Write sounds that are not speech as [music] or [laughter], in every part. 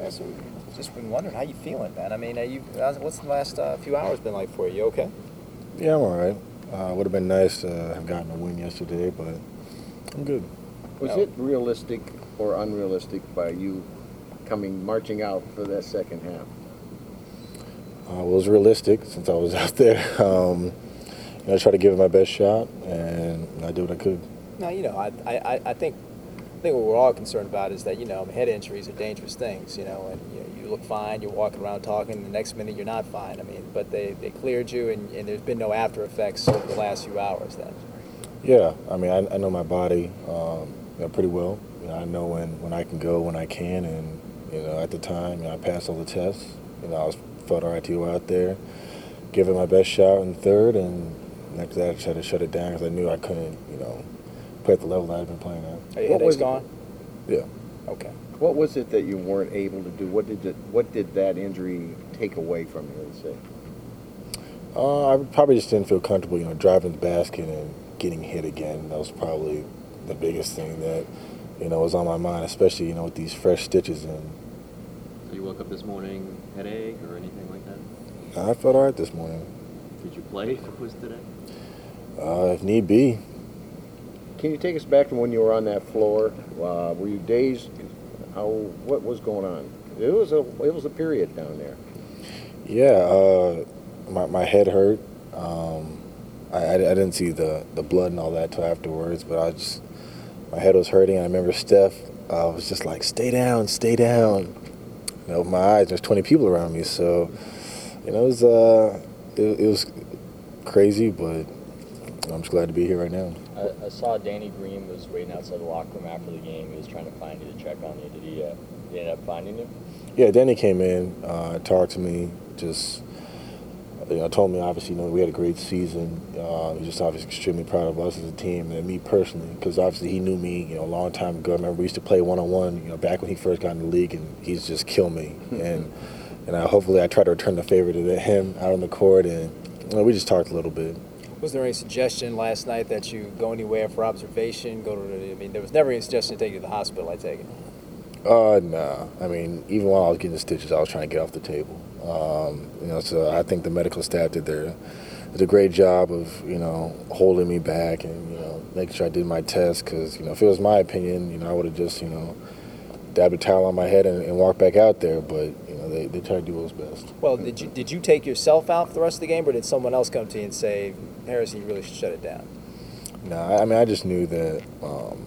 Yeah, just been wondering how you feeling, man. I mean, are you? What's the last uh, few hours been like for you? You okay? Yeah, I'm all right. Uh, would have been nice to have gotten a win yesterday, but I'm good. Was No. it realistic or unrealistic by you coming marching out for that second half? Uh, it was realistic since I was [laughs] out there. Um, you know, I tried to give it my best shot, and I did what I could. No, you know, I, I, I- I think, I think what we're all concerned about is that you know head injuries are dangerous things. You know, and you, know, you look fine, you're walking around talking, the next minute you're not fine. I mean, but they, they cleared you, and, and there's been no after effects over the last few hours. Then. Yeah, I mean, I, I know my body um, you know, pretty well. You know, I know when, when I can go, when I can, and you know, at the time, you know, I passed all the tests. You know, I was felt all right to go out there, give it my best shot in third, and after that, I tried to shut it down because I knew I couldn't, you know, play at the level that I've been playing at. Are What was- gone? Yeah. Okay. What was it that you weren't able to do? What did it, what did that injury take away from you? Let's say. Uh, I probably just didn't feel comfortable, you know, driving the basket and getting hit again. That was probably the biggest thing that, you know, was on my mind, especially, you know, with these fresh stitches in. So you woke up this morning, headache or anything like that? I felt all right this morning. Did you play if [laughs] it was today? Uh, if need be, Can you take us back to when you were on that floor? Uh, were you dazed? How? What was going on? It was a it was a period down there. yeah, uh, my, my head hurt. Um, I, I, I didn't see the, the blood and all that till afterwards, but I just, my head was hurting. I remember Steph uh, was just like, stay down, stay down. You know, my eyes, there's 20 people around me, so, you know, it was, uh, it, it was crazy, but I'm just glad to be here right now. I, I saw Danny Green was waiting outside the locker room after the game. He was trying to find you to check on you. Did he, uh, did he end up finding you? Yeah, Danny came in, uh, talked to me, just you know, told me obviously you know we had a great season. Uh, he's just obviously extremely proud of us as a team and me personally, because obviously he knew me you know a long time ago. I remember we used to play one on one, you know, back when he first got in the league, and he's just killed me. [laughs] and and I, hopefully I try to return the favor to him out on the court, and you know, we just talked a little bit. Was there any suggestion last night that you go anywhere for observation? Go to, the, I mean, there was never any suggestion to take you to the hospital. I take it. Uh, nah. I mean, even while I was getting the stitches, I was trying to get off the table. Um, you know, so I think the medical staff did their did a great job of you know holding me back and you know making sure I did my test because you know if it was my opinion, you know I would have just you know dabbed a towel on my head and, and walked back out there. But they, they tried to do what was best. Well, did you did you take yourself out for the rest of the game, or did someone else come to you and say, Harrison, you really should shut it down? No, I I mean I just knew that. Um,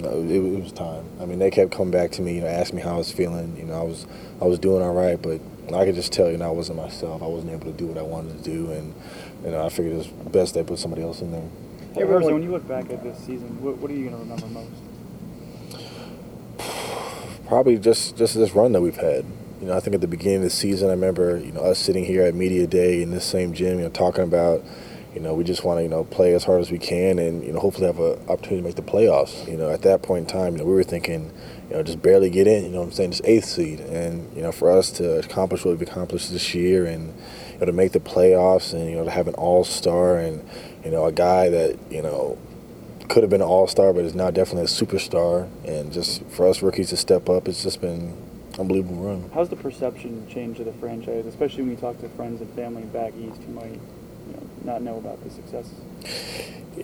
no, it, it was time. I mean, they kept coming back to me, you know, asking me how I was feeling. You know, I was, I was doing all right, but I could just tell, you know, I wasn't myself. I wasn't able to do what I wanted to do, and you know, I figured it was best they put somebody else in there. Hey, Harrison, when you look back at this season, what, what are you going to remember most? [sighs] Probably just just this run that we've had. You know, I think at the beginning of the season, I remember you know us sitting here at media day in this same gym, you know, talking about, you know, we just want to you know play as hard as we can, and you know hopefully have an opportunity to make the playoffs. You know, at that point in time, you know, we were thinking, you know, just barely get in. You know, what I'm saying just eighth seed, and you know, for us to accomplish what we've accomplished this year, and you know, to make the playoffs, and you know, to have an all star, and you know, a guy that you know could have been an all star, but is now definitely a superstar. And just for us rookies to step up, it's just been unbelievable run. How's the perception change of the franchise, especially when you talk to friends and family back east who might you know, not know about the successes?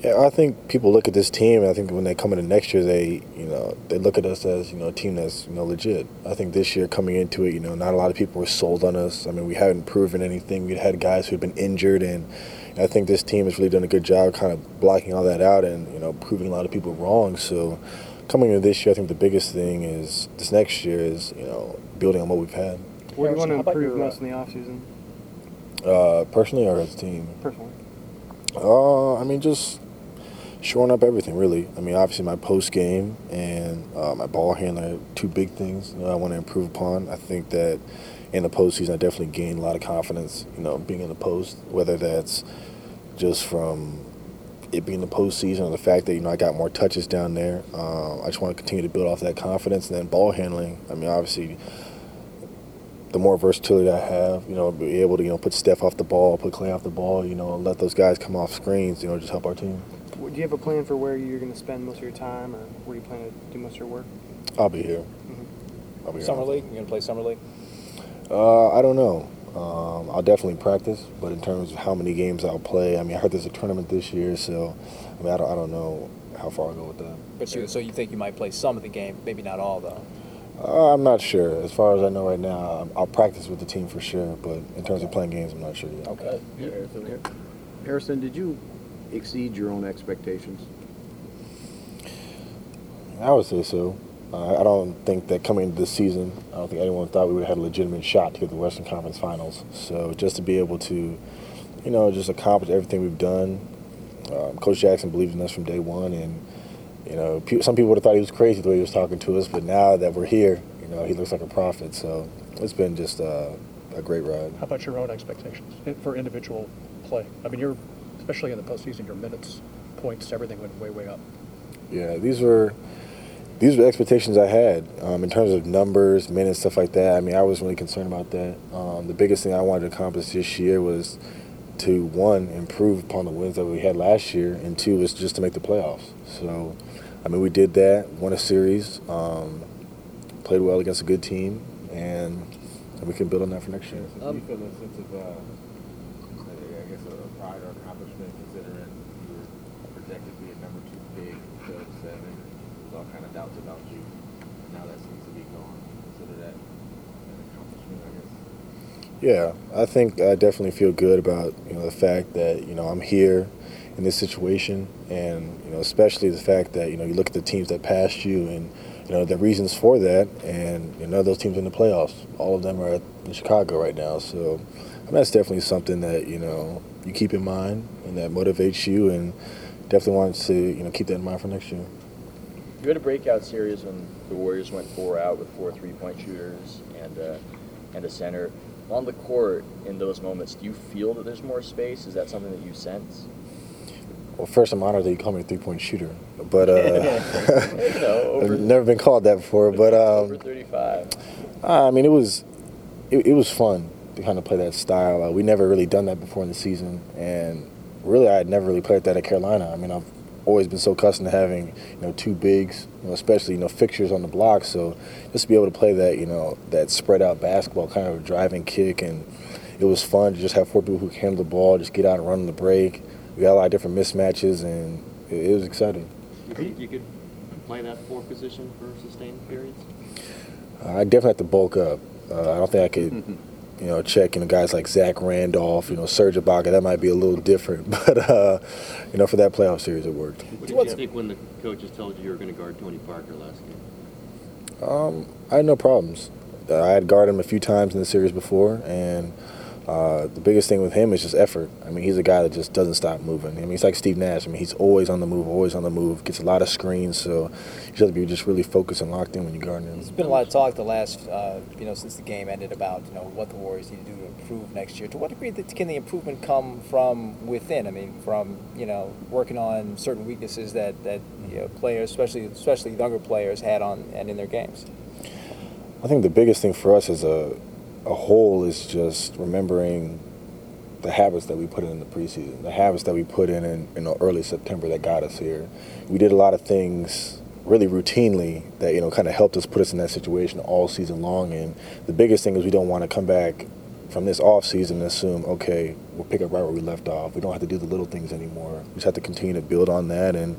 Yeah, I think people look at this team, I think when they come into next year, they you know they look at us as you know a team that's you know legit. I think this year coming into it, you know, not a lot of people were sold on us. I mean, we haven't proven anything. We'd had guys who'd been injured, and I think this team has really done a good job kind of blocking all that out and you know proving a lot of people wrong. So coming into this year, I think the biggest thing is this next year is you know building on what we've had. What do you want to Harrison, how about improve your, most in the offseason, Uh, personally or as a team? personally? Uh, I mean, just shoring up everything, really. I mean, obviously my post game and uh, my ball handler, are two big things. You know, I want to improve upon. I think that in the postseason, I definitely gained a lot of confidence. You know, being in the post, whether that's just from it being the postseason or the fact that you know I got more touches down there. Uh, I just want to continue to build off that confidence. And then ball handling. I mean, obviously. The more versatility I have, you know, be able to you know put Steph off the ball, put Clay off the ball, you know, let those guys come off screens, you know, just help our team. Do you have a plan for where you're going to spend most of your time or where you plan to do most of your work? I'll be here. I'll be here Summer all league? You gonna play summer league? Uh, I don't know. Um, I'll definitely practice, but in terms of how many games I'll play, I mean, I heard there's a tournament this year, so I mean, I don't, I don't know how far I'll go with that. But you, so you think you might play some of the game, maybe not all though. Uh, I'm not sure. As far as I know right now, I'll- I'll practice with the team for sure, but in terms of playing games, I'm not sure yet. Okay. Harrison, Harrison, did you exceed your own expectations? I would say so. Uh, I don't think that coming into this season, I don't think anyone thought we would have had a legitimate shot to get the Western Conference Finals. So just to be able to, you know, just accomplish everything we've done. Um, Coach Jackson believed in us from day one, and you know, some people would have thought he was crazy the way he was talking to us, but now that we're here, you know, he looks like a prophet. So it's been just uh, a great ride. How about your own expectations for individual play? I mean, you're, especially in the postseason, your minutes, points, everything went way, way up. Yeah, these were these were expectations I had um, in terms of numbers, minutes, stuff like that. I mean, I was really concerned about that. Um, the biggest thing I wanted to accomplish this year was to one improve upon the wins that we had last year, and two was just to make the playoffs. So, I mean, we did that, won a series, um, played well against a good team, and, we can build on that for next year. So do you feel a sense of, uh, I guess, a pride or accomplishment considering you were projected to be a number two pick, seven? All kind of doubts about you. Now that seems to be gone. Consider that an accomplishment, I guess. Yeah, I think I definitely feel good about you know the fact that you know I'm here in this situation, and you know especially the fact that you know you look at the teams that passed you, and you know the reasons for that, and you know those teams in the playoffs, all of them are in Chicago right now. So I mean, that's definitely something that you know you keep in mind and that motivates you, and definitely want to you know keep that in mind for next year. You had a breakout series when the Warriors went four out with four three-point shooters and uh, and a center. On the court, in those moments, do you feel that there's more space? Is that something that you sense? Well, first, I'm honored that you call me a three-point shooter, but uh, [laughs] You know, [laughs] I've never been called that before. But um, over 35. Uh, I mean, it was it, it was fun to kind of play that style. Uh, we never really done that before in the season, and really, I had never really played that at Carolina. I mean, I've always been so accustomed to having you know two bigs, you know, especially you know fixtures on the block. So just to be able to play that you know that spread out basketball kind of driving kick, and it was fun to just have four people who can handle the ball, just get out and run on the break. We got a lot of different mismatches, and it, it was exciting. You think you could play that four position for sustained periods? Uh, I definitely have to bulk up. Uh, I don't think I could, [laughs] you know, checking you know guys like Zach Randolph, you know, Serge Ibaka. That might be a little different, [laughs] but uh, you know, for that playoff series, it worked. What did What's- you think when the coaches told you you were going to guard Tony Parker last game? Um, I had no problems. Uh, I had guarded him a few times in the series before, and uh, the biggest thing with him is just effort. I mean, he's a guy that just doesn't stop moving. I mean, he's like Steve Nash. I mean, he's always on the move, always on the move. Gets a lot of screens, so you just have to be just really focused and locked in when you guard him. There's been a lot of talk the last, uh, you know, since the game ended about, you know, what the Warriors need to do to improve next year. To what degree can the improvement come from within? I mean, from you know, working on certain weaknesses that that you know, players, especially especially younger players, had on and in their games. I think the biggest thing for us is a a whole is just remembering the habits that we put in in the preseason, the habits that we put in in, in early September that got us here. We did a lot of things really routinely that you know kind of helped us put us in that situation all season long. And the biggest thing is we don't want to come back from this off season and assume okay we'll pick up right where we left off. We don't have to do the little things anymore. We just have to continue to build on that, and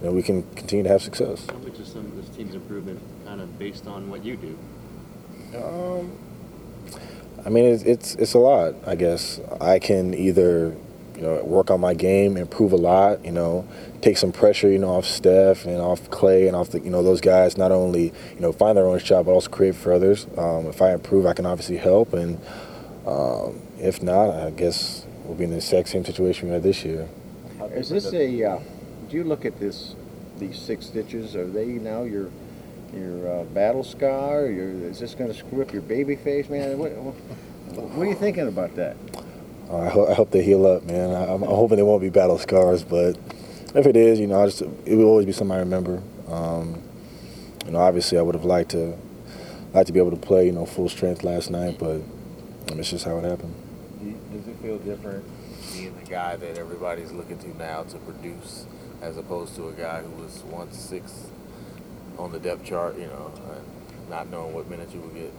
you know we can continue to have success. How much is some of this team's improvement kind of based on what you do? Um, I mean, it's, it's it's a lot. I guess I can either, you know, work on my game, improve a lot. You know, take some pressure, you know, off Steph and off Clay and off the, you know, those guys. Not only you know find their own shot, but also create for others. Um, if I improve, I can obviously help, and um, if not, I guess we'll be in the exact same situation we had this year. Is this a, uh, do you look at this, these six stitches, are they now your, your uh, battle scar? Your, is this going to screw up your baby face, man? What, what, what are you thinking about that? Uh, I, ho- I hope they heal up, man. I, I'm, I'm hoping they won't be battle scars, but if it is, you know, I just it will always be something I remember. Um, you know, obviously, I would have liked to like to be able to play, you know, full strength last night, but um, it's just how it happened. Does it feel different being the guy that everybody's looking to now to produce, as opposed to a guy who was once sixth on the depth chart? You know, not knowing what minutes you would get?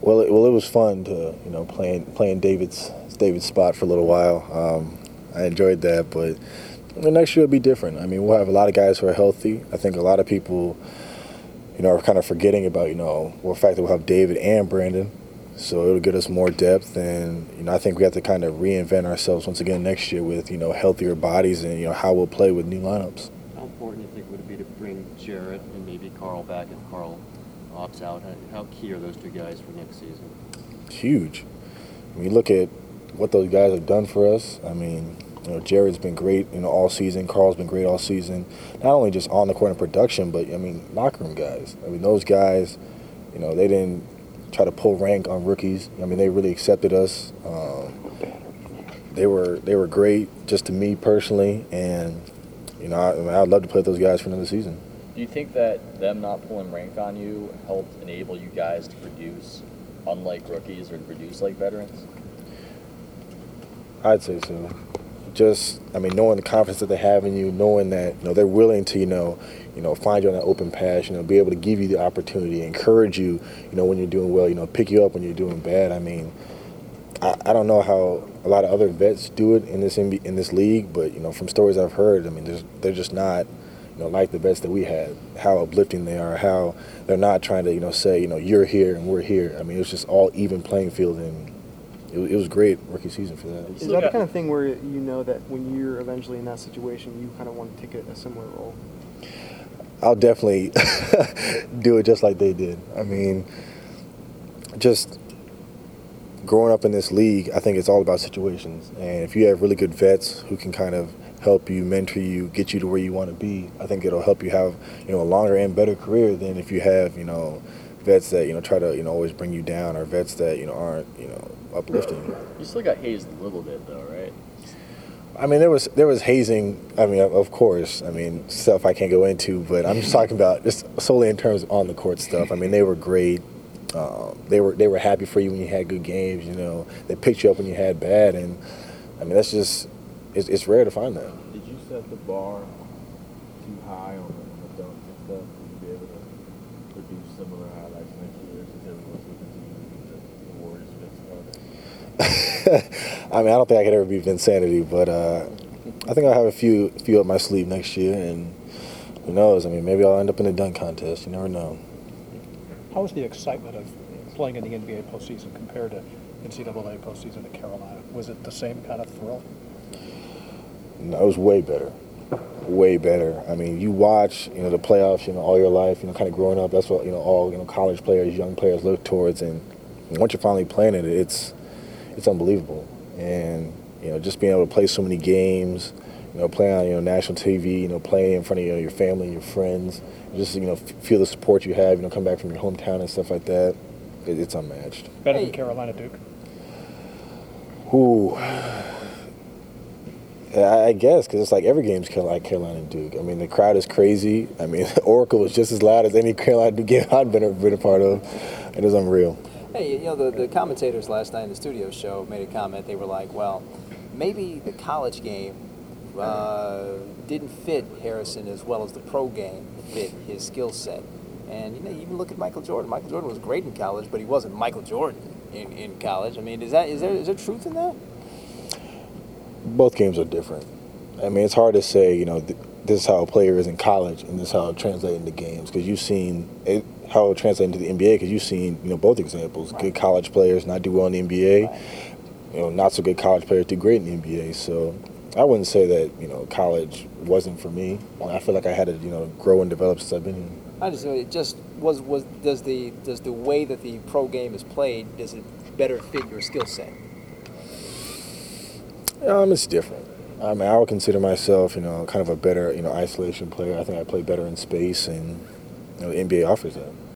Well, it, well, it was fun to you know playing playing David's David's spot for a little while. Um, I enjoyed that, but next year will be different. I mean, we'll have a lot of guys who are healthy. I think a lot of people, you know, are kind of forgetting about you know the fact that we'll have David and Brandon, so it'll get us more depth. And you know, I think we have to kind of reinvent ourselves once again next year with you know healthier bodies and you know how we'll play with new lineups. How important do you think would it be to bring Jarrett and maybe Carl back if Carl opts out? How, key are those two guys for next season? huge. When you look at what those guys have done for us, I mean, you know, Jarrett's been great, you know, all season. Carl's been great all season. Not only just on the court and production, but I mean, locker room guys. I mean, those guys, you know, they didn't try to pull rank on rookies. I mean, they really accepted us. Um, they were they were great, just to me personally, and you know, I, I mean, I'd love to play with those guys for another season. Do you think that them not pulling rank on you helped enable you guys to produce unlike rookies or to produce like veterans? I'd say so. Just, I mean, knowing the confidence that they have in you, knowing that you know they're willing to, you know, you know, find you on that open path, you know, be able to give you the opportunity, encourage you, you know, when you're doing well, you know, pick you up when you're doing bad. I mean, I, I don't know how a lot of other vets do it in this in this league, but you know, from stories I've heard, I mean, they're just not, you know, like the vets that we had. How uplifting they are, how they're not trying to, you know, say, you know, you're here and we're here. I mean, it was just all even playing field and it, was- it was great rookie season for that. Is that the kind of thing where you know that when you're eventually in that situation, you kind of want to take a, a similar role? I'll definitely [laughs] do it just like they did. I mean, just growing up in this league, I think it's all about situations. And if you have really good vets who can kind of help you, mentor you, get you to where you want to be, I think it'll help you have, you know, a longer and better career than if you have, you know, vets that, you know, try to, you know, always bring you down or vets that, you know, aren't, you know, uplifting. You still got hazed a little bit though, right? I mean, there was there was hazing. I mean, of- of course. I mean, stuff I can't go into, but I'm just talking about just solely in terms of on the court stuff. I mean, they were great. Um, they were they were happy for you when you had good games. You know, they picked you up when you had bad, and I mean, that's just it's, it's rare to find that. Did you set the bar too high on the, the dunk and stuff? Would you be able to produce similar highlights next year since everyone's looking to you to be the, the Warriors? [laughs] I mean, I don't think I could ever be Vinsanity, but uh, I think I'll have a few few up my sleeve next year, and who knows? I mean, maybe I'll end up in a dunk contest. You never know. How was the excitement of playing in the NBA postseason compared to NCAA postseason at Carolina? Was it the same kind of thrill? No, it was way better, way better. I mean, you watch, you know, the playoffs, you know, all your life, you know, kind of growing up. That's what you know, all you know, college players, young players look towards, and once you're finally playing it, it's it's unbelievable. And you know, just being able to play so many games, you know, play on you know national TV, you know, playing in front of you know, your family, your friends, just you know, f- feel the support you have, you know, come back from your hometown and stuff like that. It, it's unmatched. Better than Carolina Duke? Ooh. I I guess because it's like every game's Carol- like Carolina and Duke. I mean, the crowd is crazy. I mean, [laughs] Oracle was just as loud as any Carolina Duke game I've been a, been a part of. It is unreal. Hey, you know, the, the commentators last night in the studio show made a comment. They were like, well, maybe the college game uh, didn't fit Harrison as well as the pro game fit his skill set. And, you know, you even look at Michael Jordan. Michael Jordan was great in college, but he wasn't Michael Jordan in, in college. I mean, is, that, is, there, is there truth in that? Both games are different. I mean, it's hard to say, you know, th- this is how a player is in college and this is how it translates into games because you've seen it, how it translates into the NBA because you've seen, you know, both examples. Good college players not do well in the NBA, you know, not so good college players do great in the NBA. So I wouldn't say that, you know, college wasn't for me. I feel like I had to, you know, grow and develop since I've been here. I just it just was was does the does the way that the pro game is played does it better fit your skill set? Um, it's different. I mean, I would consider myself, you know, kind of a better, you know, isolation player. I think I play better in space, and you know, the NBA offers that.